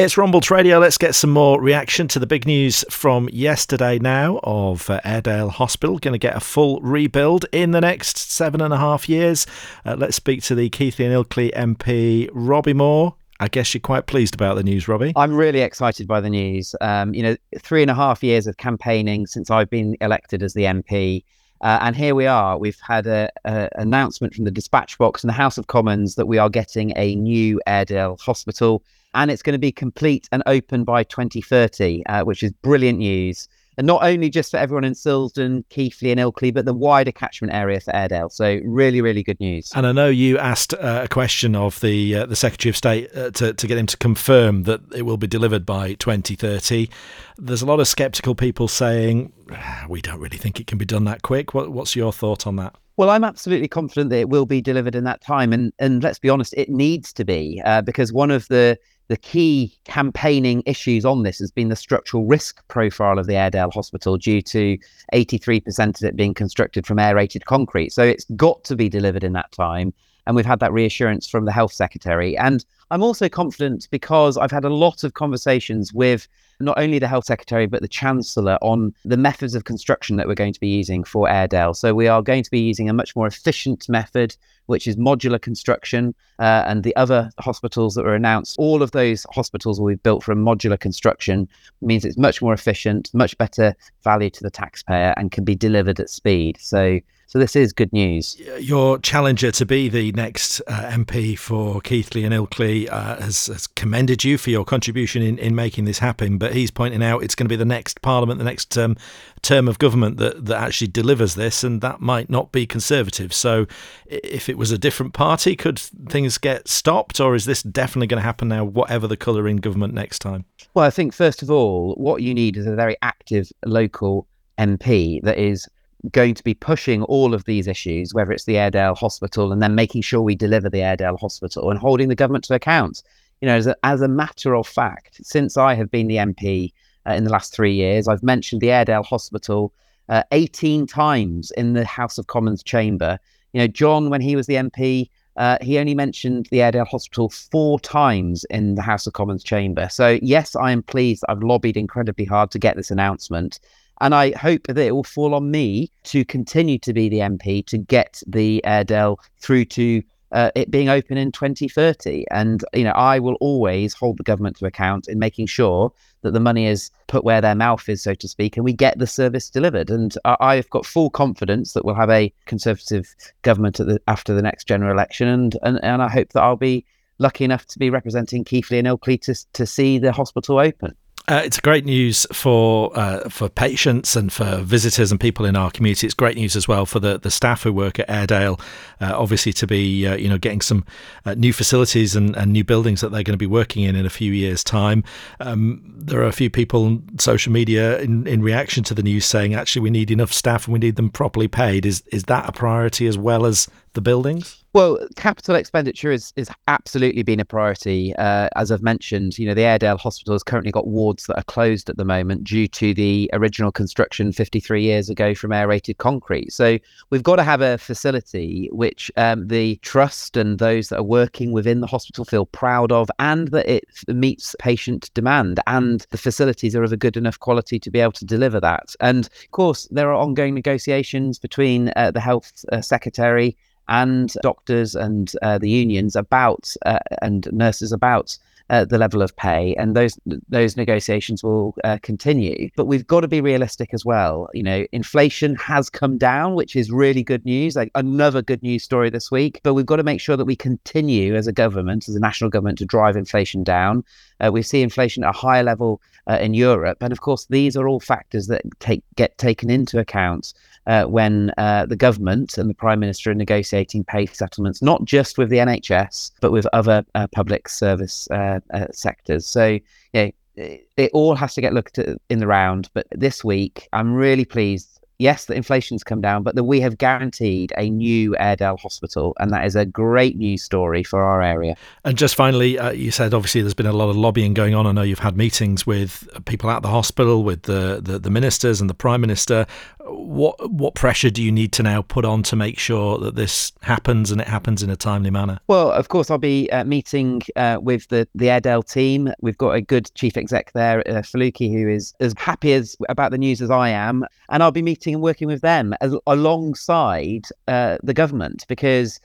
It's Rombalds Radio. Let's get some more reaction to the big news from yesterday now of uh, Airedale Hospital. Going to get a full rebuild in the next seven and a half years. Uh, let's speak to the Keighley and Ilkley MP, Robbie Moore. I guess you're quite pleased about the news, Robbie. I'm really excited by the news. Um, you know, three and a half years of campaigning since I've been elected as the MP. Uh, and here we are. We've had an announcement from the dispatch box in the House of Commons that we are getting a new Airedale hospital and it's going to be complete and open by 2030, uh, which is brilliant news. And not only just for everyone in Silsden, Keighley, and Ilkley, but the wider catchment area for Airedale. So really, really good news. And I know you asked uh, a question of the uh, the Secretary of State uh, to to get him to confirm that it will be delivered by 2030. There's a lot of sceptical people saying ah, we don't really think it can be done that quick. What, what's your thought on that? Well, I'm absolutely confident that it will be delivered in that time, and and let's be honest, it needs to be uh, because one of the the key campaigning issues on this has been the structural risk profile of the Airedale Hospital due to 83% of it being constructed from aerated concrete. So it's got to be delivered in that time. And we've had that reassurance from the Health Secretary. And I'm also confident because I've had a lot of conversations with not only the Health Secretary, but the Chancellor on the methods of construction that we're going to be using for Airedale. So we are going to be using a much more efficient method, which is modular construction. Uh, and the other hospitals that were announced, all of those hospitals will be built from modular construction, means it's much more efficient, much better value to the taxpayer, and can be delivered at speed. So so this is good news. Your challenger to be the next uh, MP for Keighley and Ilkley uh, has, has, commended you for your contribution in, in making this happen, but he's pointing out it's going to be the next Parliament, the next um, term of government that, that actually delivers this, and that might not be Conservative. So if it was a different party, could things get stopped, or is this definitely going to happen now, whatever the colour in government next time? Well, I think, first of all, what you need is a very active local MP that is going to be pushing all of these issues, whether it's the Airedale Hospital and then making sure we deliver the Airedale Hospital and holding the government to account. You know, as a, as a matter of fact, since I have been the MP uh, in the last three years, I've mentioned the Airedale Hospital uh, 18 times in the House of Commons chamber. You know, John, when he was the MP, uh, he only mentioned the Airedale Hospital four times in the House of Commons chamber. So, yes, I am pleased. I've lobbied incredibly hard to get this announcement. And I hope that it will fall on me to continue to be the MP to get the Airedale through to uh, it being open in 2030. And, you know, I will always hold the government to account in making sure that the money is put where their mouth is, so to speak, and we get the service delivered. And I, have got full confidence that we'll have a Conservative government the, after the next general election. And, and, and I hope that I'll be lucky enough to be representing Keighley and Ilkley to, to see the hospital open. Uh, it's great news for uh, for patients and for visitors and people in our community. It's great news as well for the, the staff who work at Airedale. Uh, obviously, to be uh, you know getting some uh, new facilities and, and new buildings that they're going to be working in in a few years' time. Um, there are a few people on social media in, in reaction to the news saying actually we need enough staff and we need them properly paid. Is is that a priority as well as the buildings? Well, capital expenditure is is absolutely been a priority. Uh, as I've mentioned, you know, the Airedale Hospital has currently got wards that are closed at the moment due to the original construction 53 years ago from aerated concrete. So we've got to have a facility which um, the trust and those that are working within the hospital feel proud of, and that it meets patient demand, and the facilities are of a good enough quality to be able to deliver that. And of course, there are ongoing negotiations between uh, the health uh, secretary and doctors and uh, the unions about uh, and nurses about uh, the level of pay, and those those negotiations will uh, continue. But we've got to be realistic as well. You know, inflation has come down, which is really good news. Like another good news story this week. But we've got to make sure that we continue as a government, as a national government, to drive inflation down. Uh, we see inflation at a higher level uh, in Europe, and of course, these are all factors that take get taken into account uh, when uh, the government and the prime minister are negotiating pay settlements, not just with the NHS but with other uh, public service uh, sectors. So, yeah, it all has to get looked at in the round. But this week, I'm really pleased yes, the inflation's come down, but that we have guaranteed a new Airedale hospital, and that is a great news story for our area. And just finally, uh, you said obviously there's been a lot of lobbying going on. I know you've had meetings with people at the hospital, with the, the, the ministers and the prime minister. what what pressure do you need to now put on to make sure that this happens and it happens in a timely manner? Well, of course, I'll be uh, meeting uh, with the the Airedale team. We've got a good chief exec there, uh, Foluke, who is as happy as about the news as I am, and I'll be meeting and working with them as, alongside uh, the government because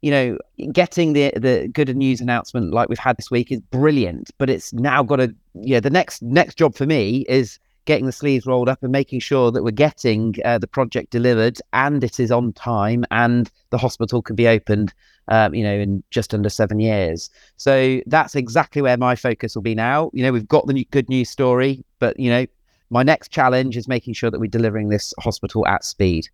you know, getting the the good news announcement like we've had this week is brilliant, but it's now got to yeah. The next next job for me is getting the sleeves rolled up and making sure that we're getting uh, the project delivered and it is on time and the hospital can be opened, um, you know, in just under seven years. So that's exactly where my focus will be now. You know, we've got the good news story, but you know, my next challenge is making sure that we're delivering this hospital at speed.